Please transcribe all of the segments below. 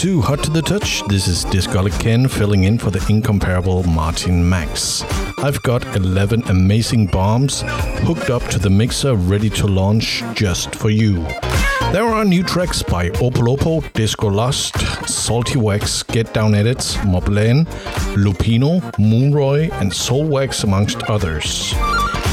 to Hot to the Touch. This is Discoholic Ken filling in for the incomparable Martin Max. I've got 11 amazing bombs hooked up to the mixer ready to launch just for you. There are new tracks by Opolopo, Disco Lust, Salty Wax, Get Down Edits, Moplen, Lupino, Moonroy, and Soulwax, amongst others.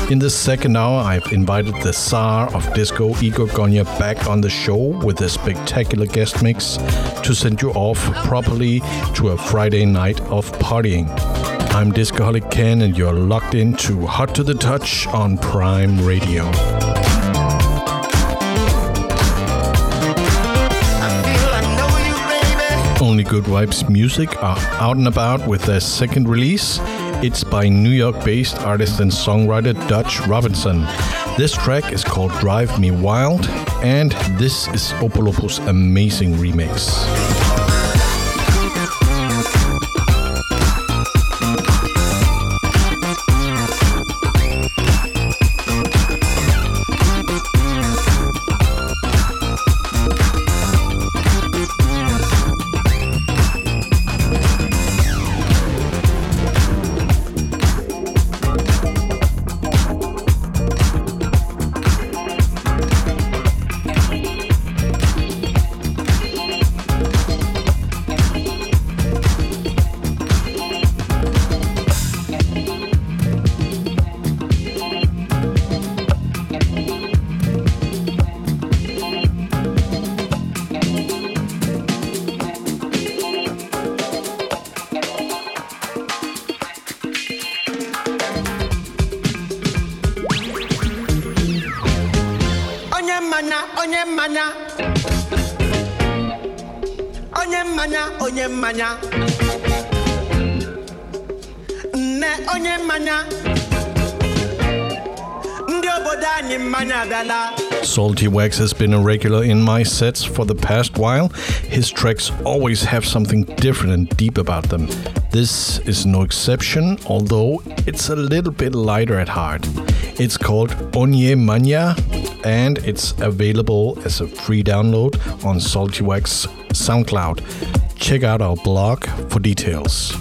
In the second hour, I've invited the Tsar of Disco, Igor Gonya, back on the show with a spectacular guest mix to send you off properly to a Friday night of partying. I'm Discoholic Ken, and you're locked into Hot to the Touch on Prime Radio. Only Good Vibes Music are out and about with their second release. It's by New York based artist and songwriter Dutch Robinson. This track is called Drive Me Wild, and this is Opolopo's amazing remix. Has been a regular in my sets for the past while. His tracks always have something different and deep about them. This is no exception, although it's a little bit lighter at heart. It's called Onye Manya and it's available as a free download on Salty Wax SoundCloud. Check out our blog for details.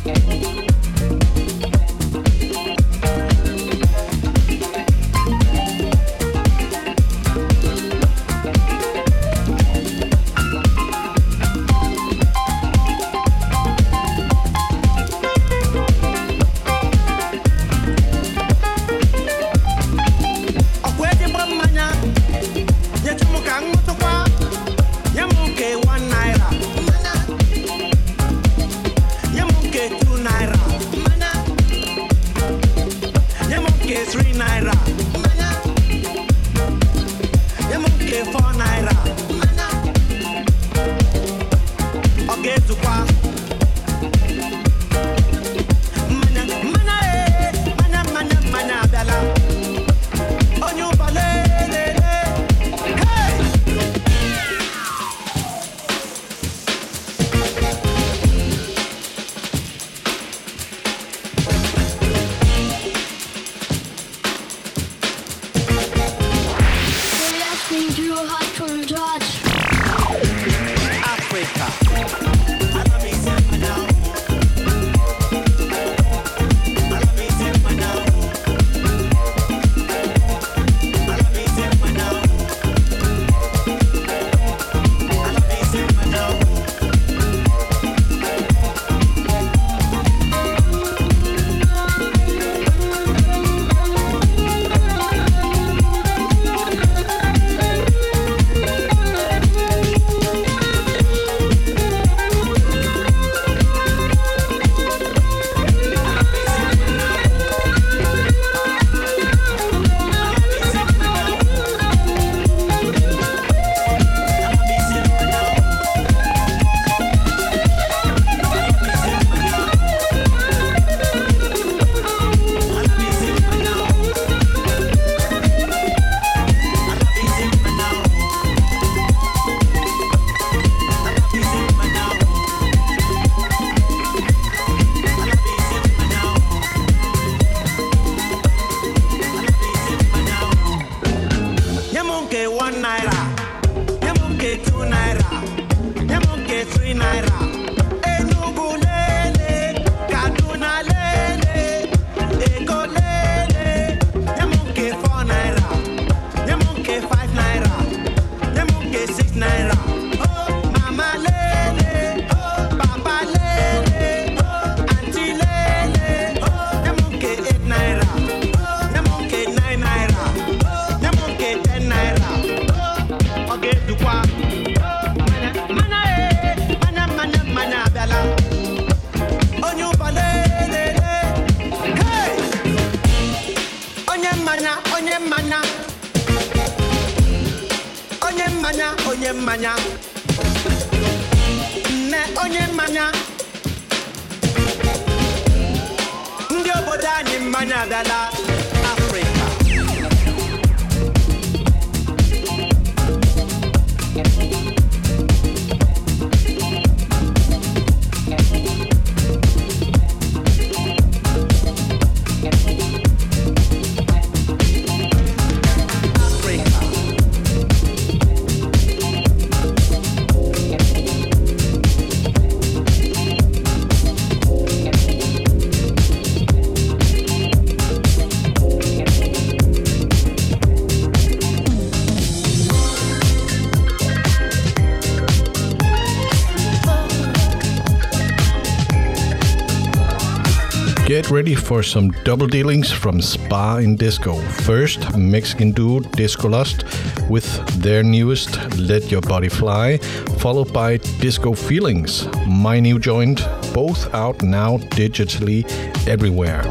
Ready for some double dealings from Spa in Disco. First, Mexican duo Disco Lust with their newest Let Your Body Fly, followed by Disco Feelings, my new joint, both out now digitally everywhere.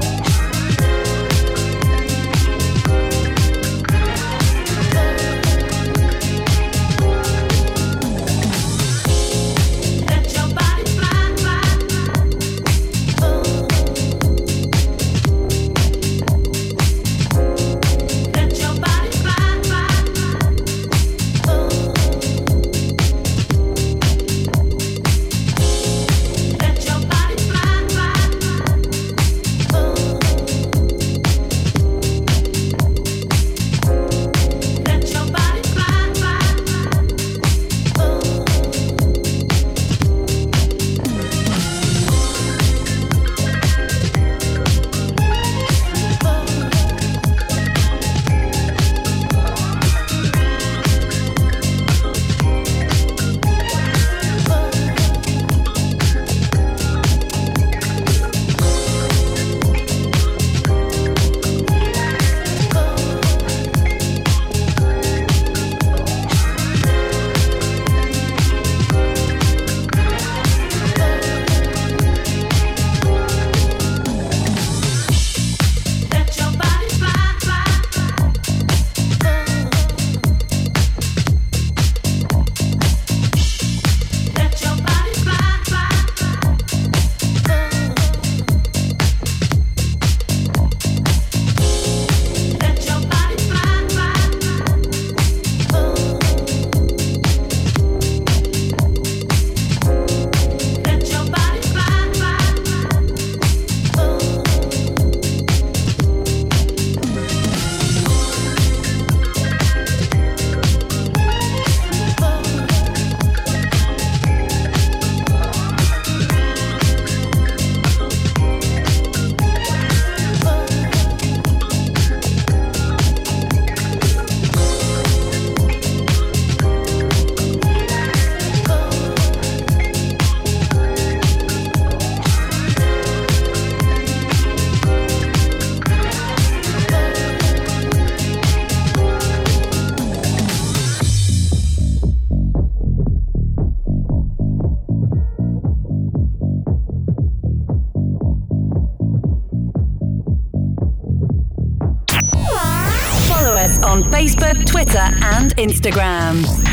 And Instagram.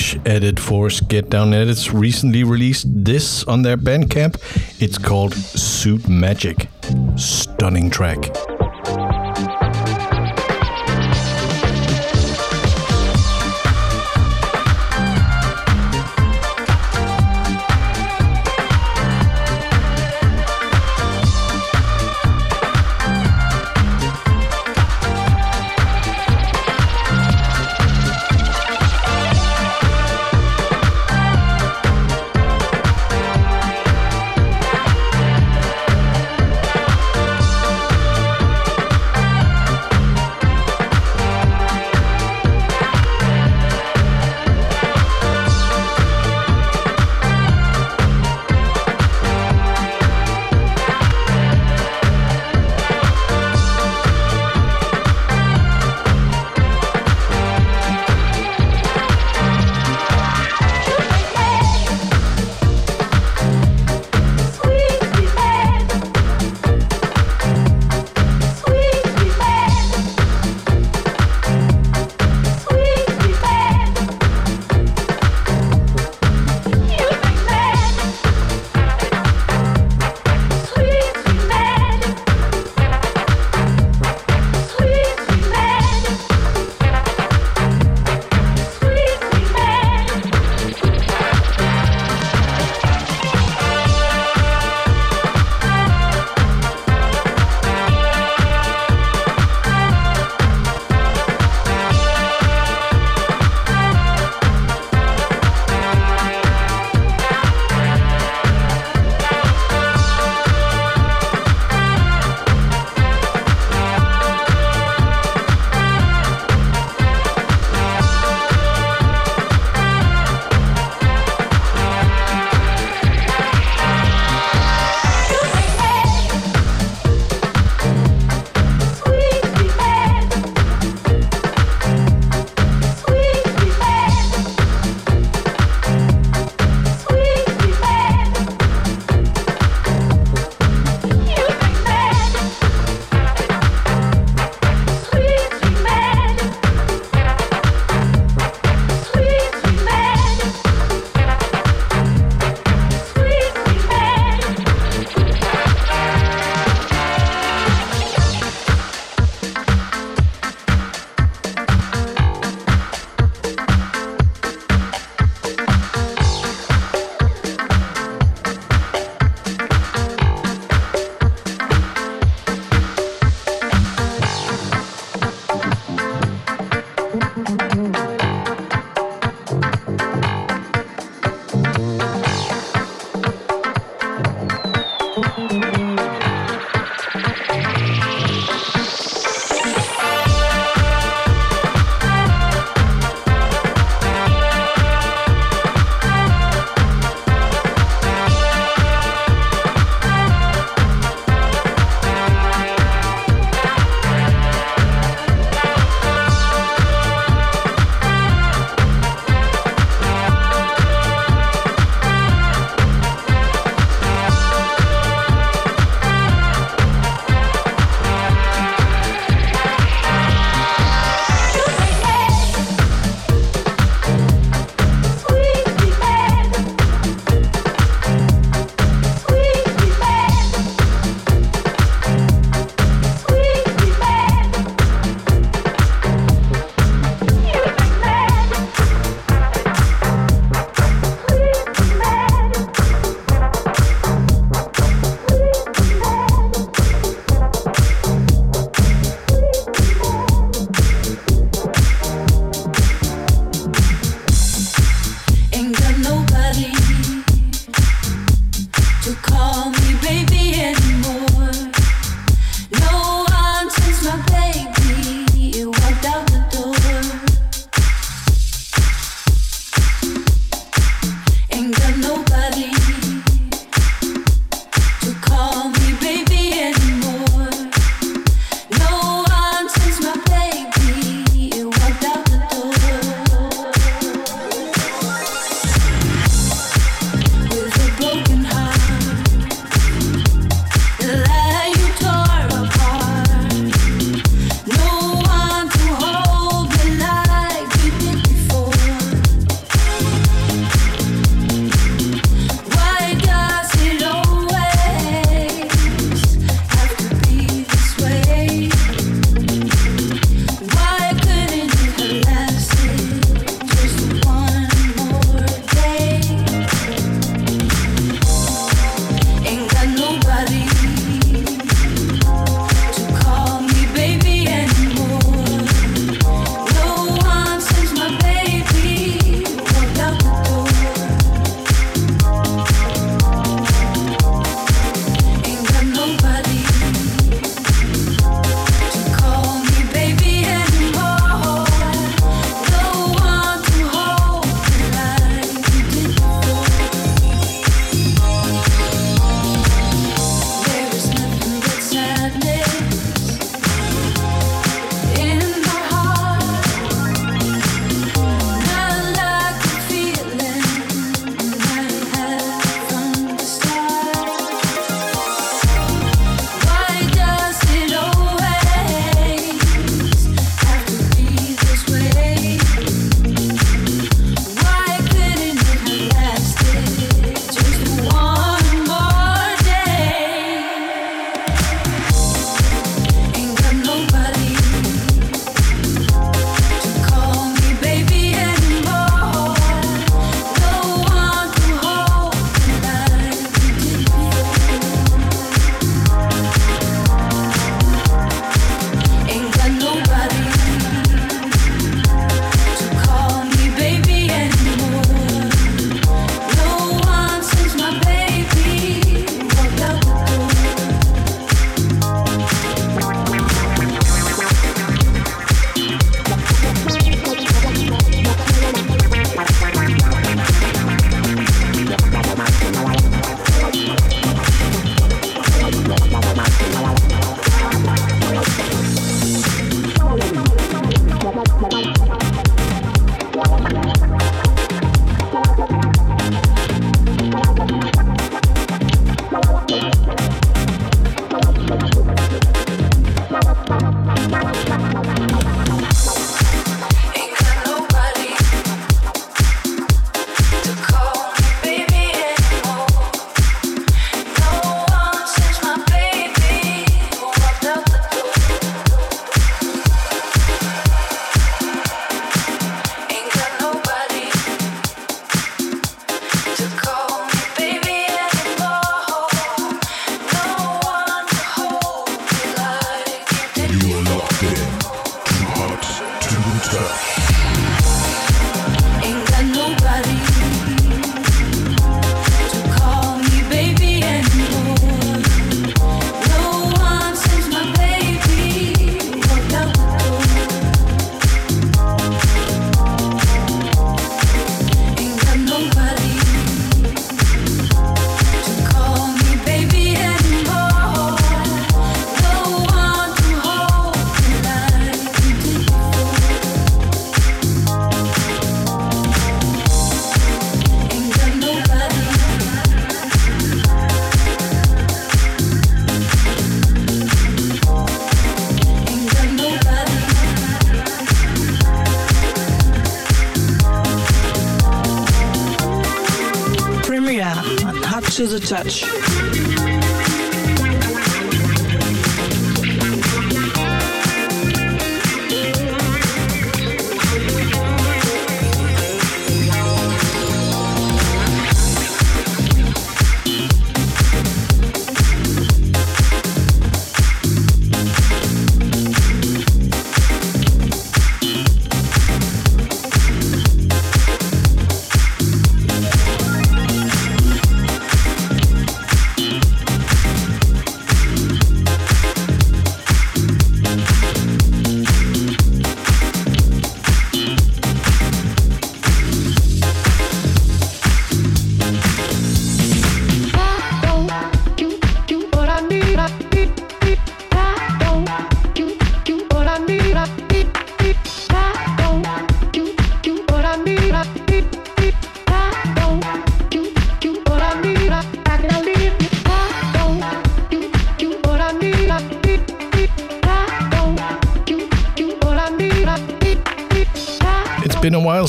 Irish edit force Get Down Edits recently released this on their Bandcamp. It's called Suit Magic. Stunning track.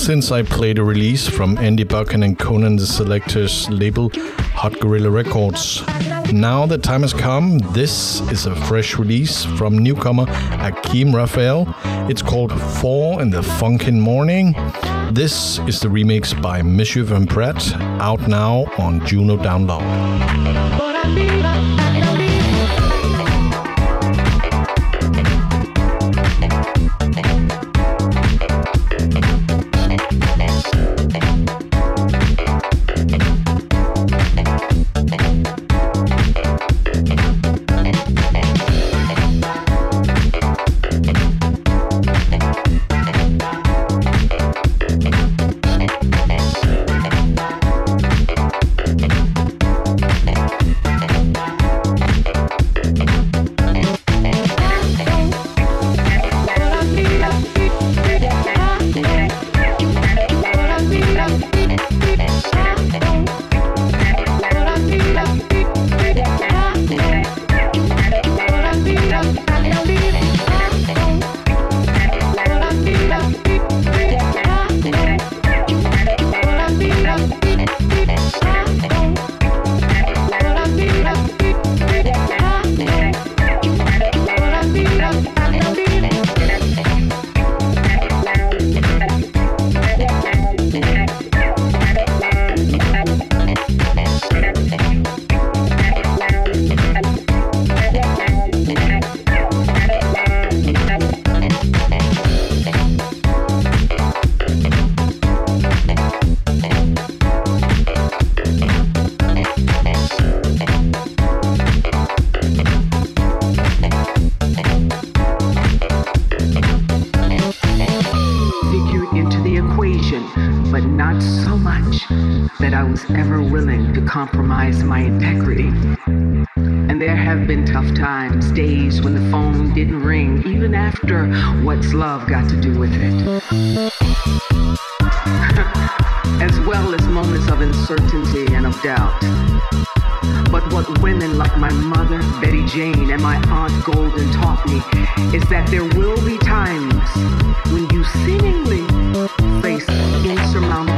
Since I played a release from Andy Buchan and Conan the Selector's label Hot Gorilla Records. Now the time has come. This is a fresh release from newcomer Akeem Raphael. It's called Four in the Funkin' Morning. This is the remix by Mischief and Pratt, out now on Juno Download. Was ever willing to compromise my integrity. And there have been tough times, days when the phone didn't ring, even after What's Love got to do with it. as well as moments of uncertainty and of doubt. But what women like my mother, Betty Jane, and my aunt Golden taught me is that there will be times when you seemingly face insurmountable.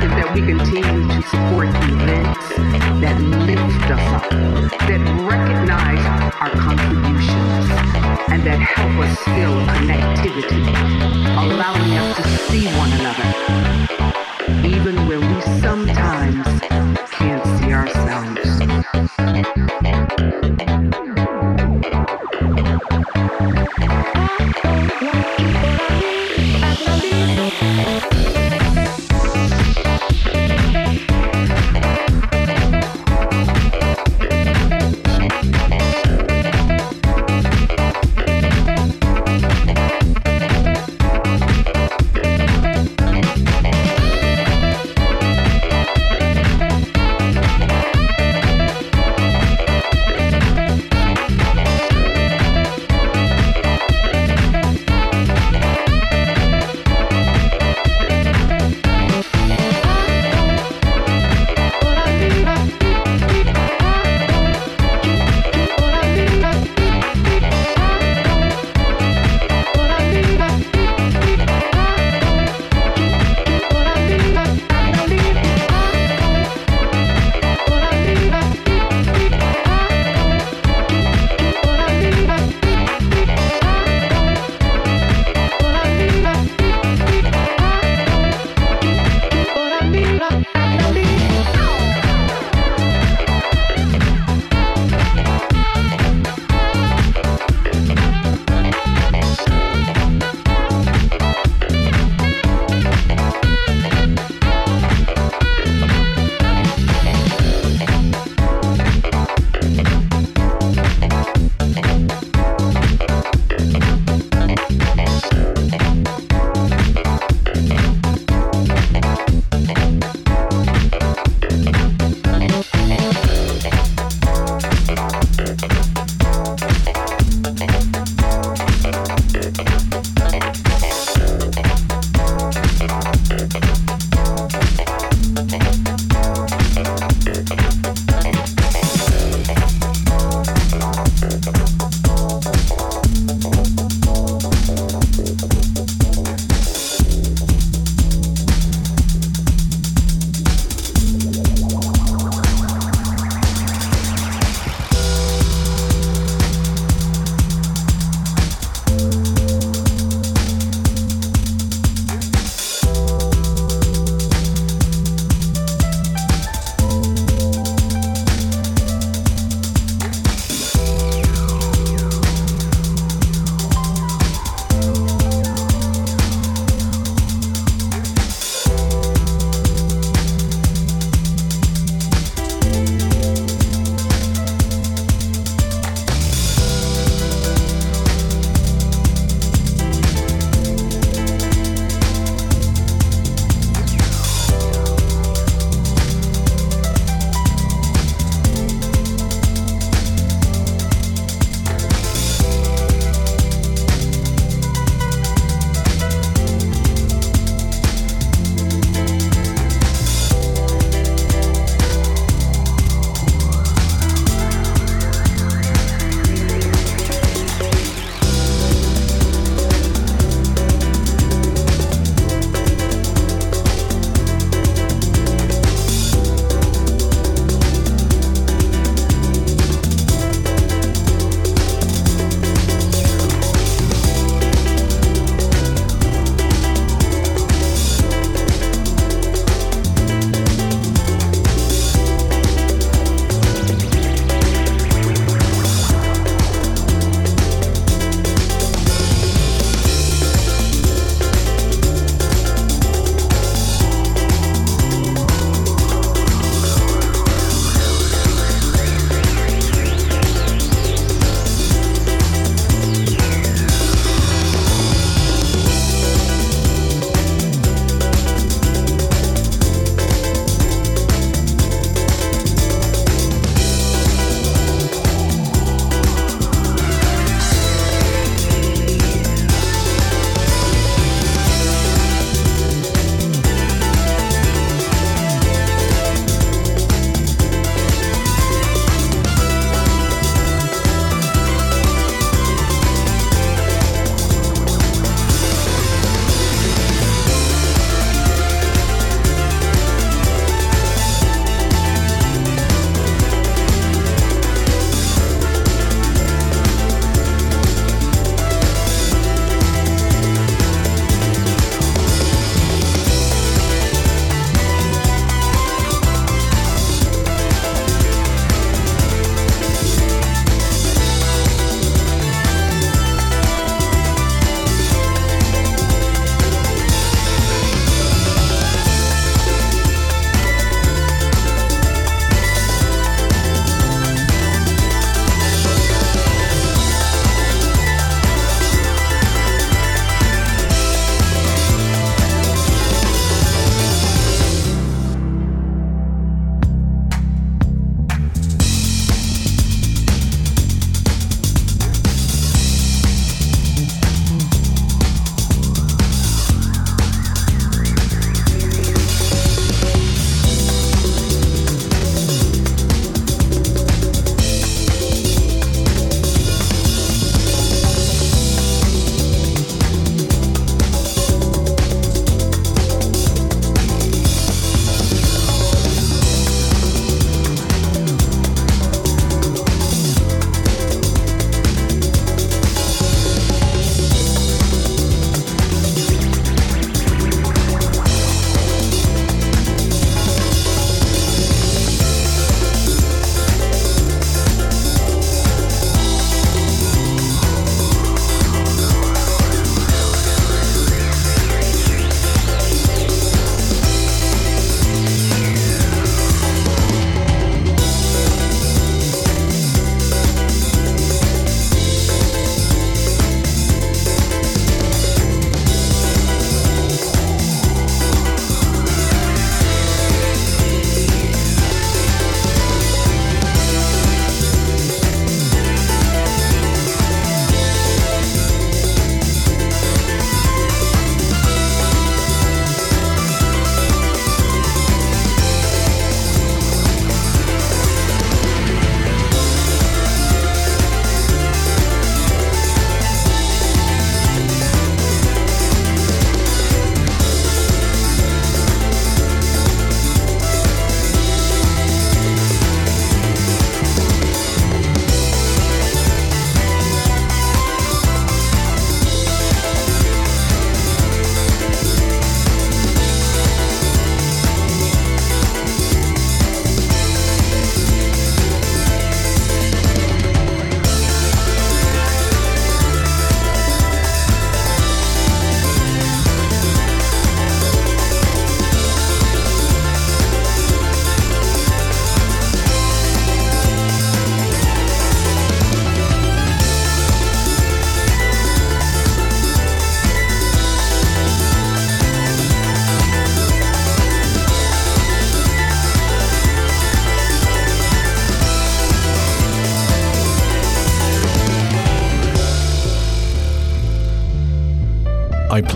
Imperative that we continue to support events that lift us up, that recognize our contributions, and that help us feel connectivity, allowing us to see one another even when we sometimes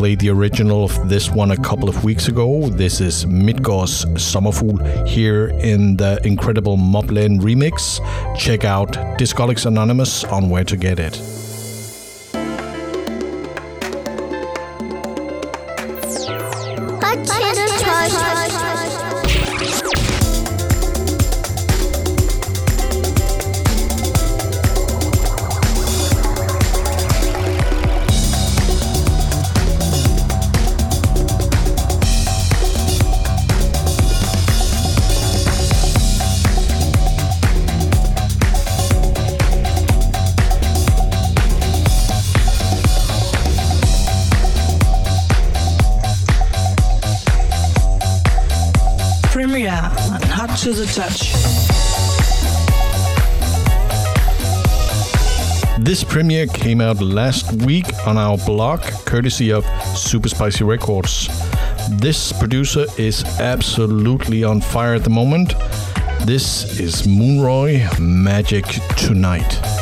played the original of this one a couple of weeks ago. This is Midgård's Sommerfugl here in the incredible Moplen remix. Check out Discoholics Anonymous on where to get it. Premiere came out last week on our blog, courtesy of Super Spicy Records. This producer is absolutely on fire at the moment. This is Moonroy Magic Tonight.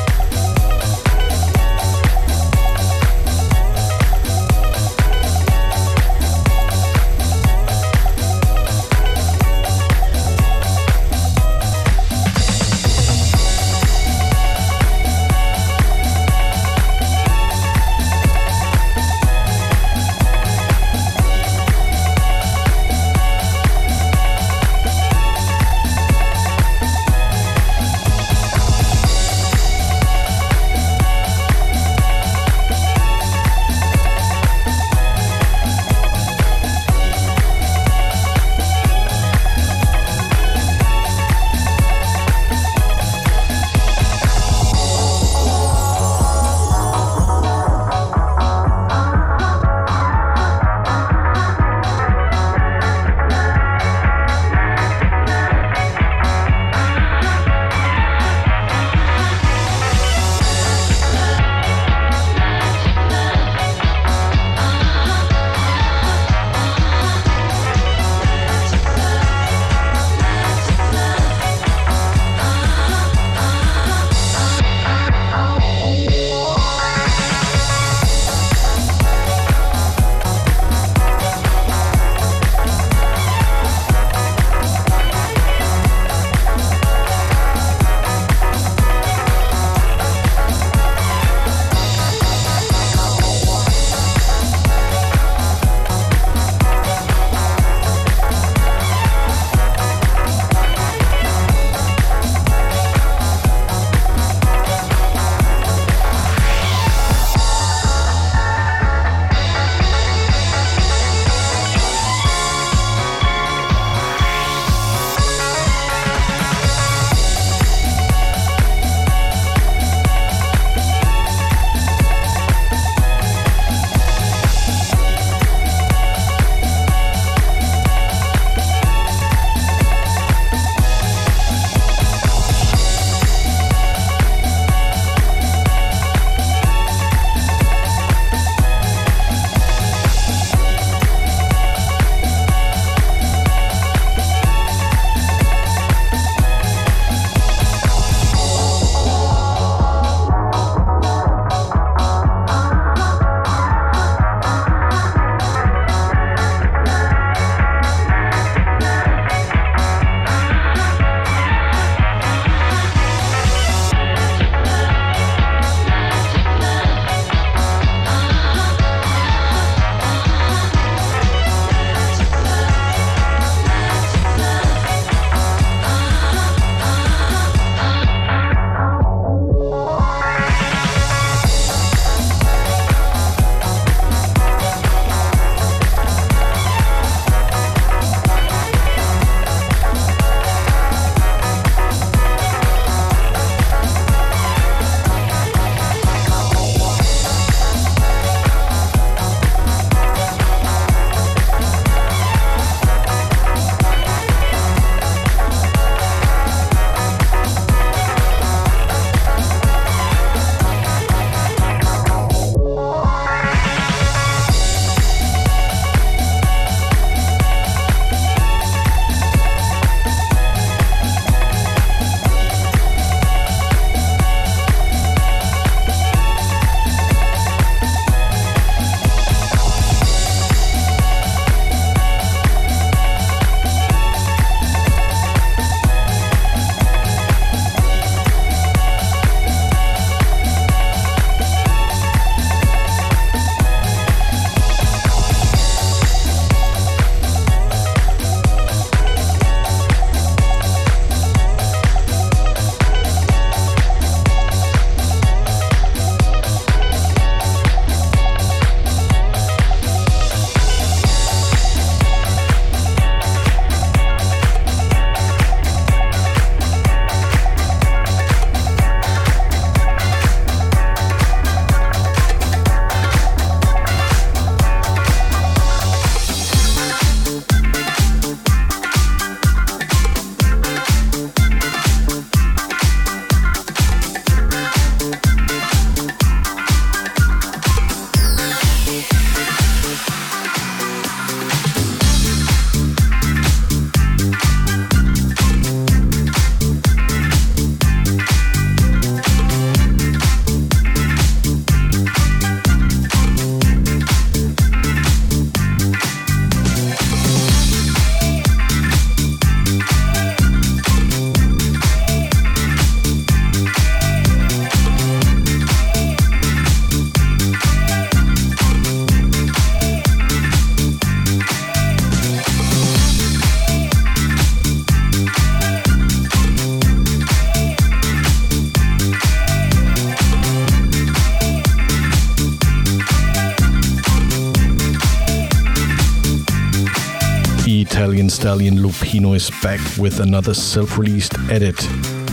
Stallion Lupino is back with another self released edit.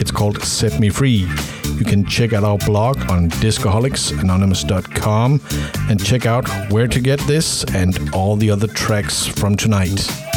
It's called Set Me Free. You can check out our blog on discoholicsanonymous.com and check out where to get this and all the other tracks from tonight.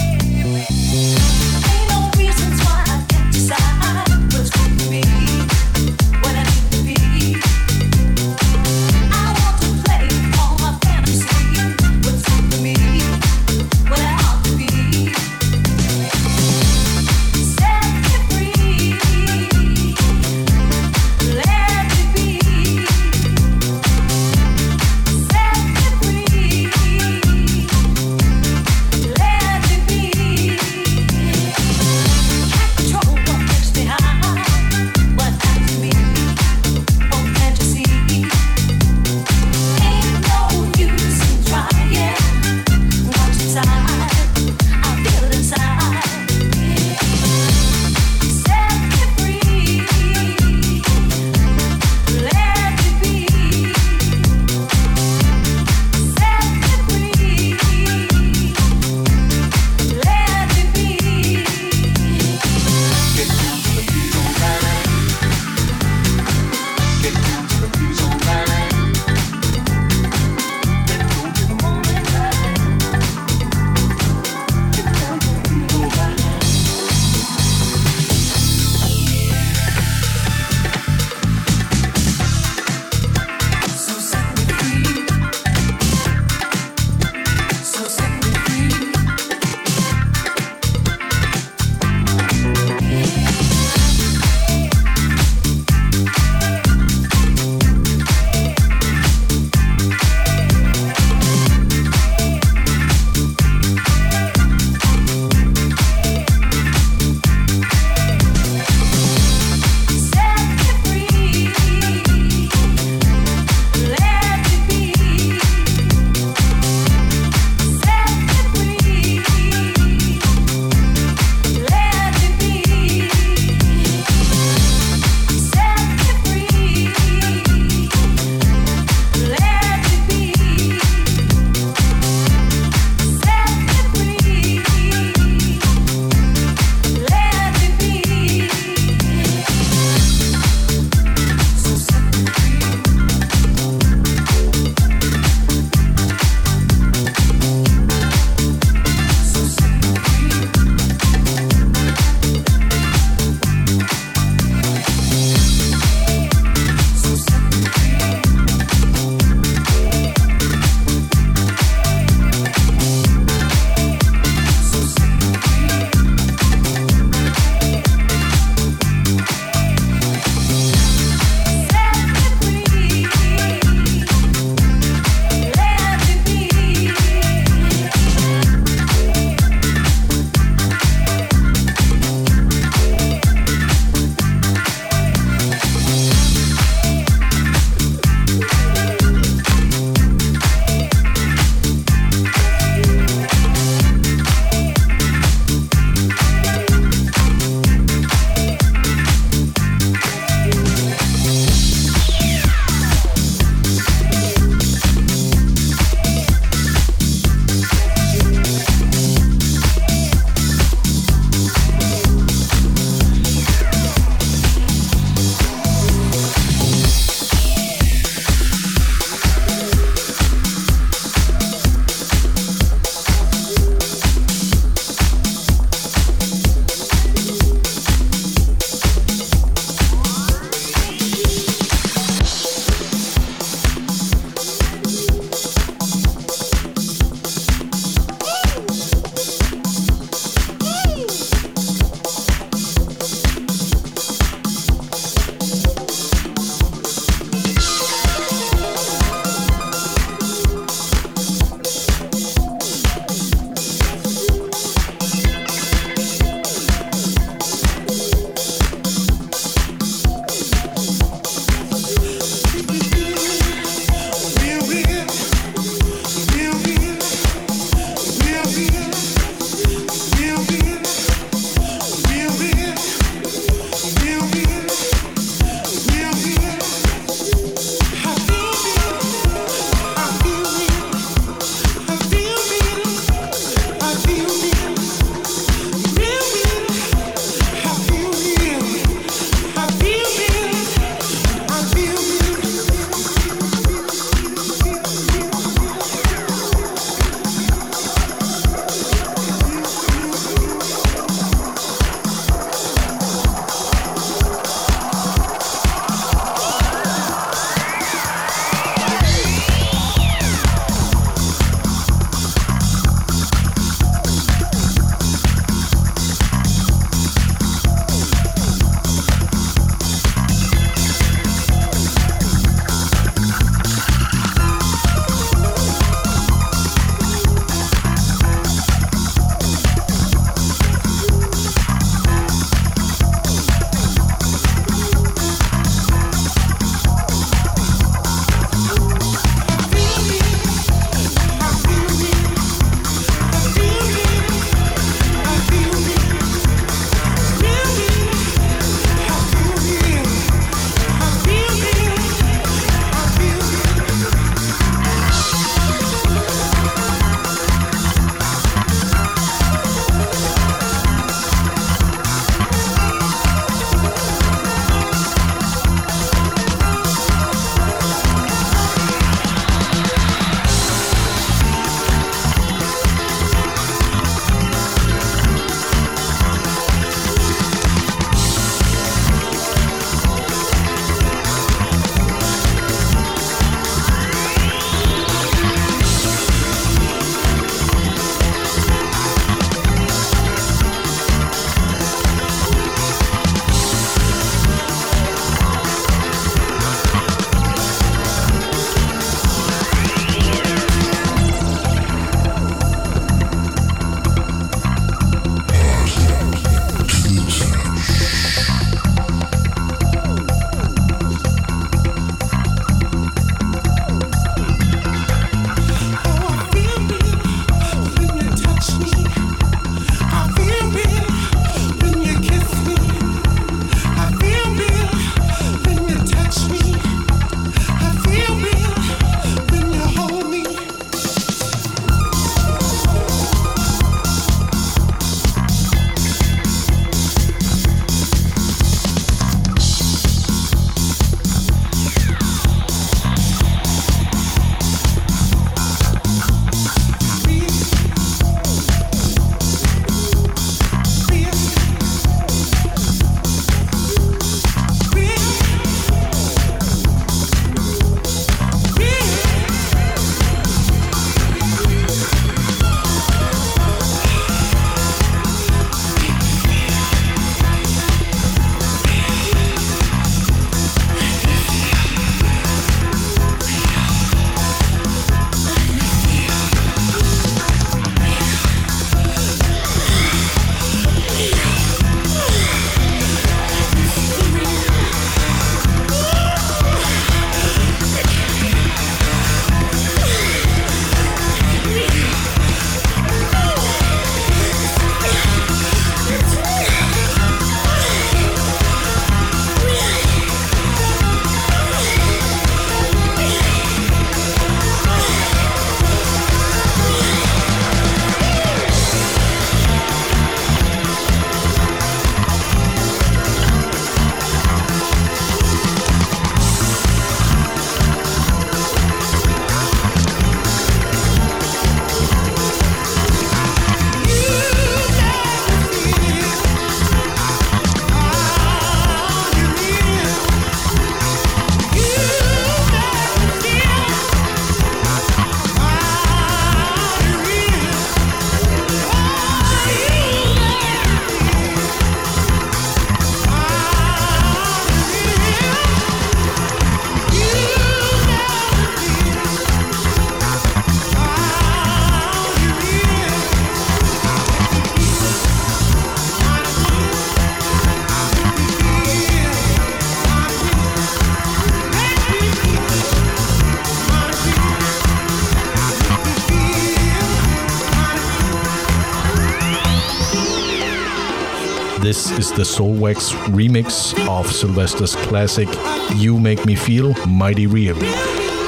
The Soulwax remix of Sylvester's classic You Make Me Feel Mighty Real.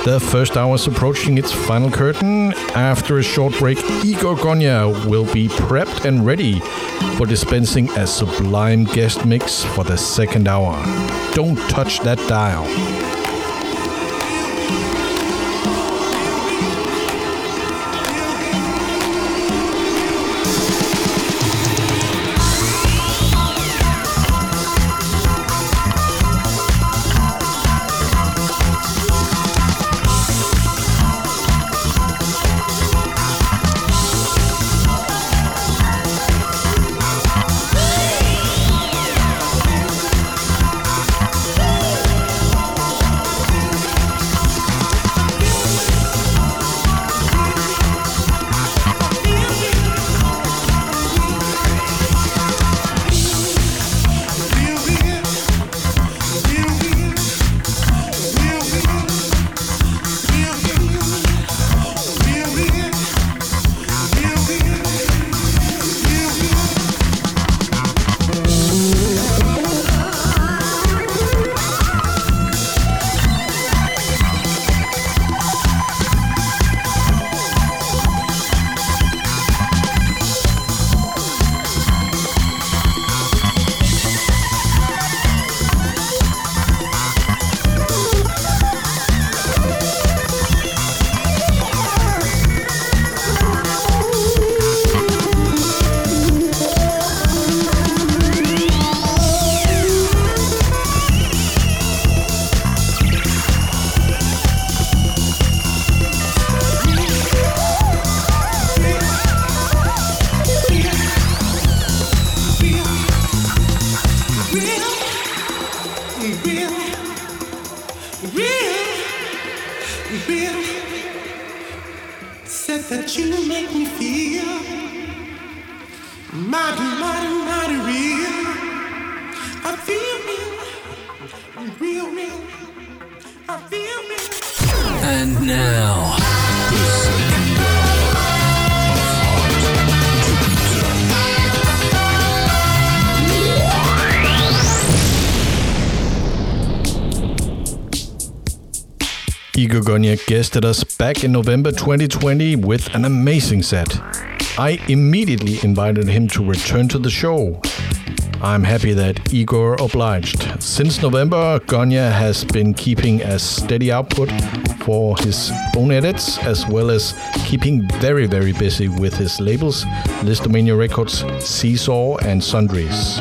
The first hour is approaching its final curtain. After a short break, Igor Gonya will be prepped and ready for dispensing a sublime guest mix for the second hour. Don't touch that dial. Gonya guested us back in November 2020 with an amazing set. I immediately invited him to return to the show. I'm happy that Igor obliged. Since November, Gonya has been keeping a steady output for his own edits, as well as keeping very, very busy with his labels, Listomania Records, Seesaw, and Sundries.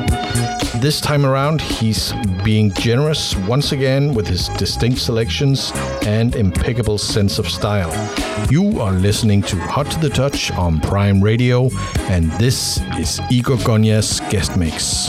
This time around, he's being generous once again with his distinct selections and impeccable sense of style. You are listening to Hot to the Touch on Prime Radio, and this is Igor Gonya's guest mix.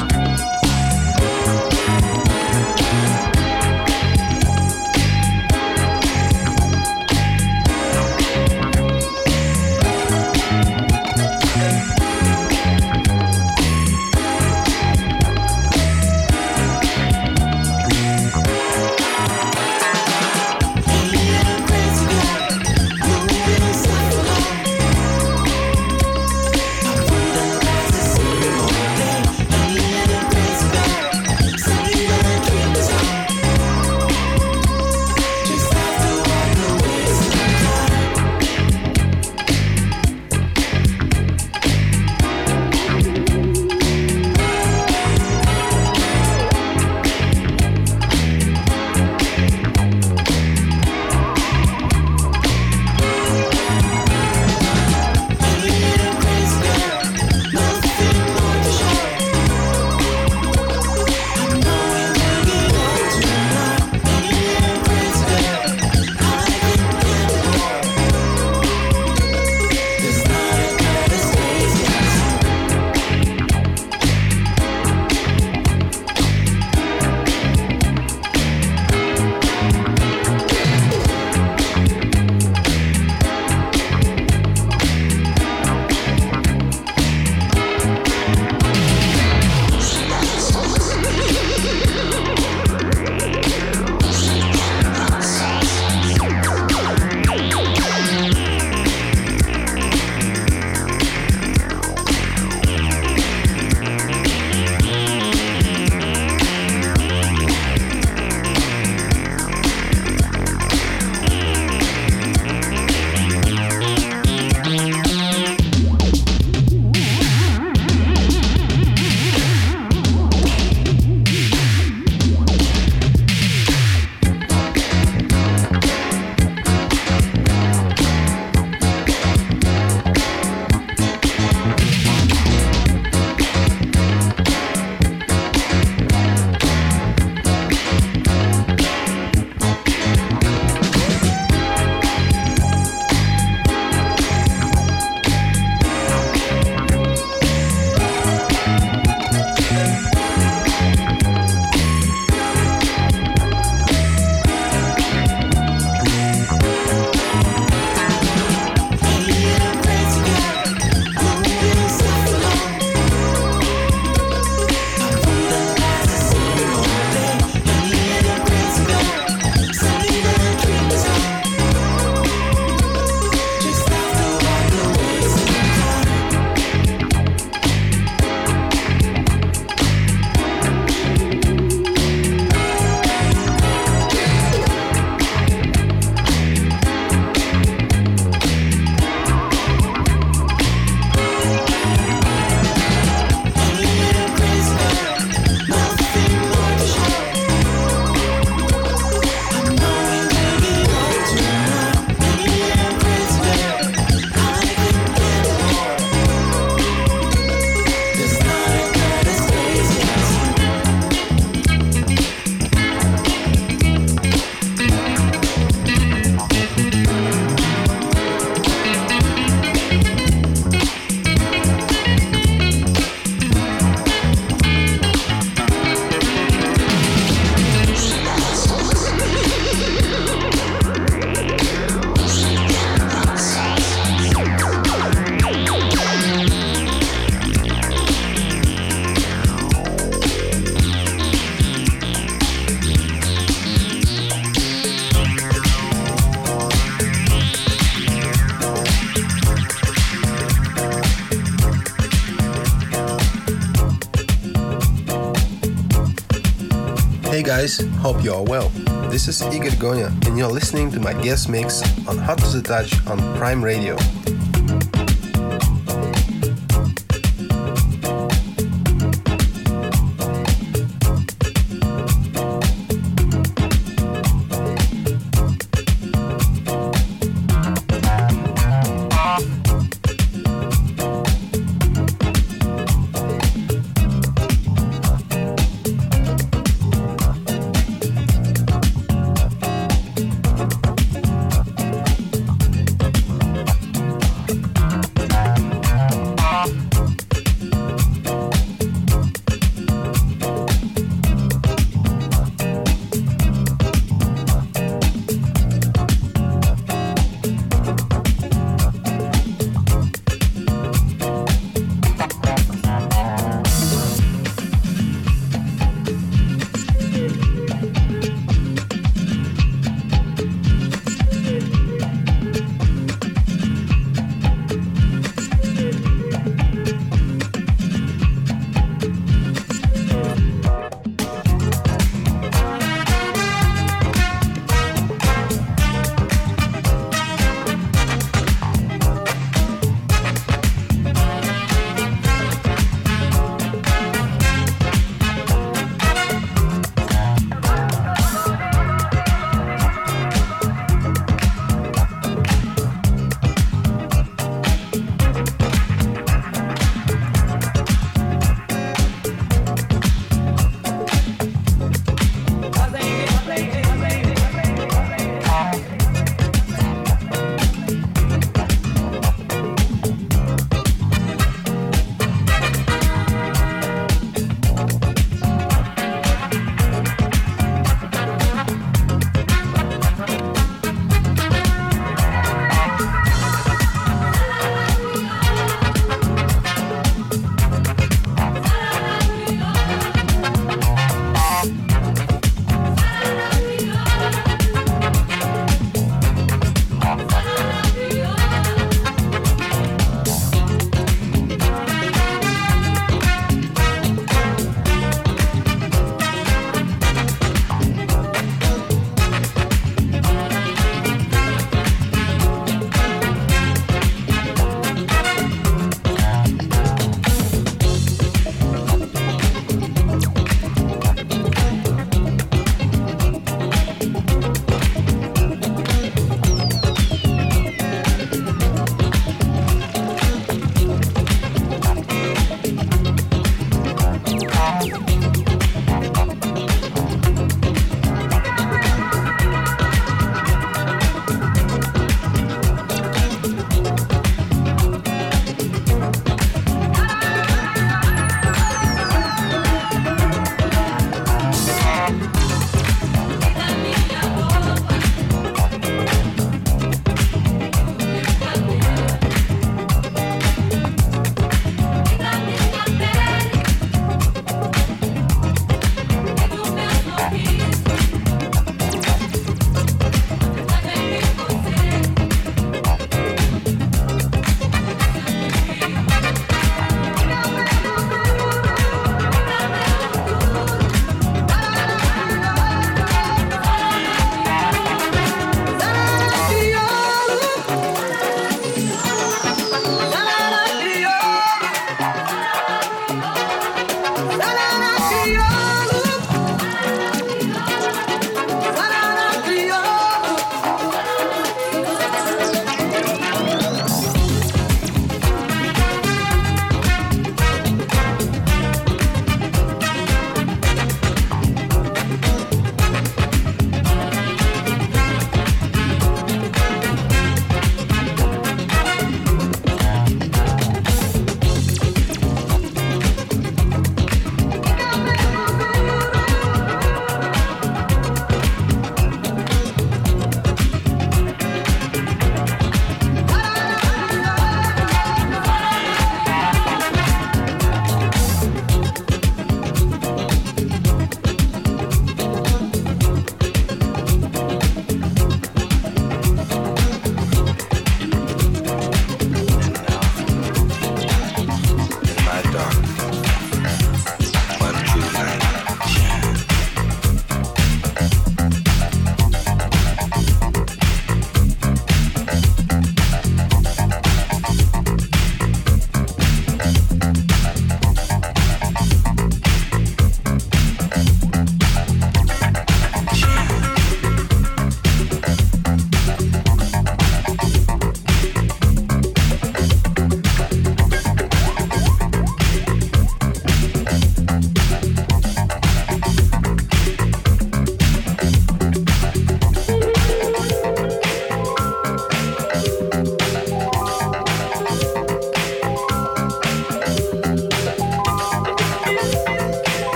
Hope you are well. This is Igor Gonya, and you're listening to my guest mix on Hot to the Touch on Prime Radio.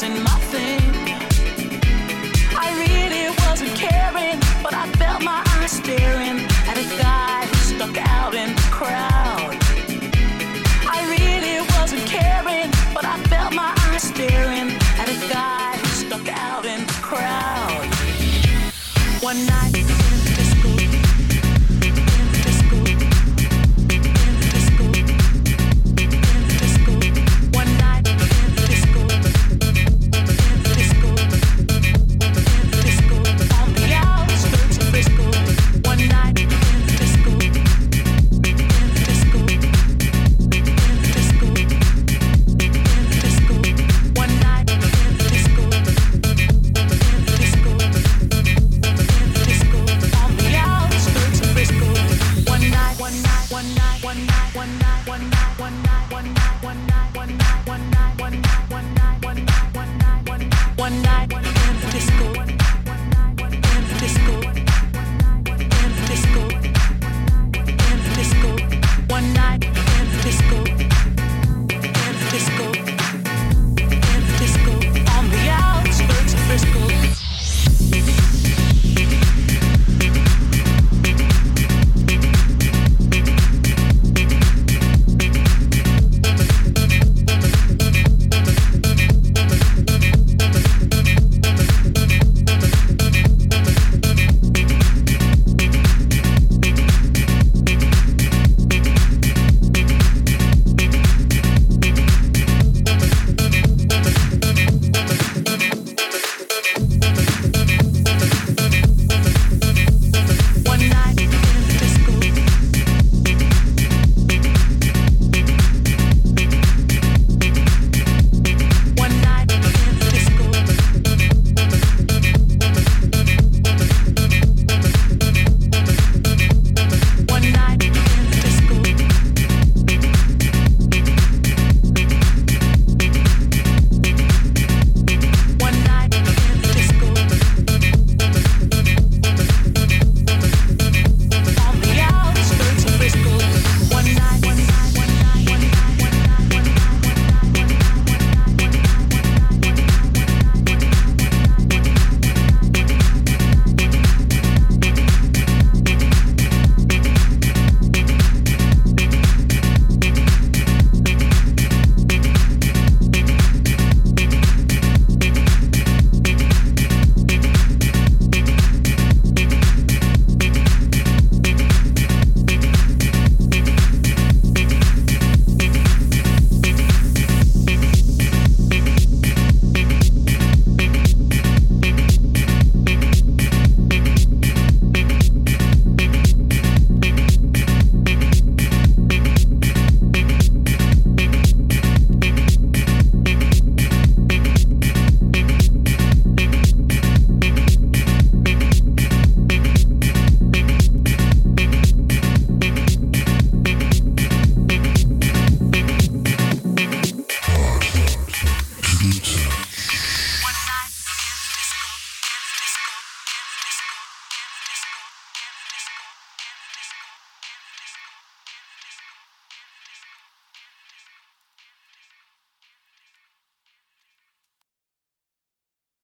Wasn't my thing.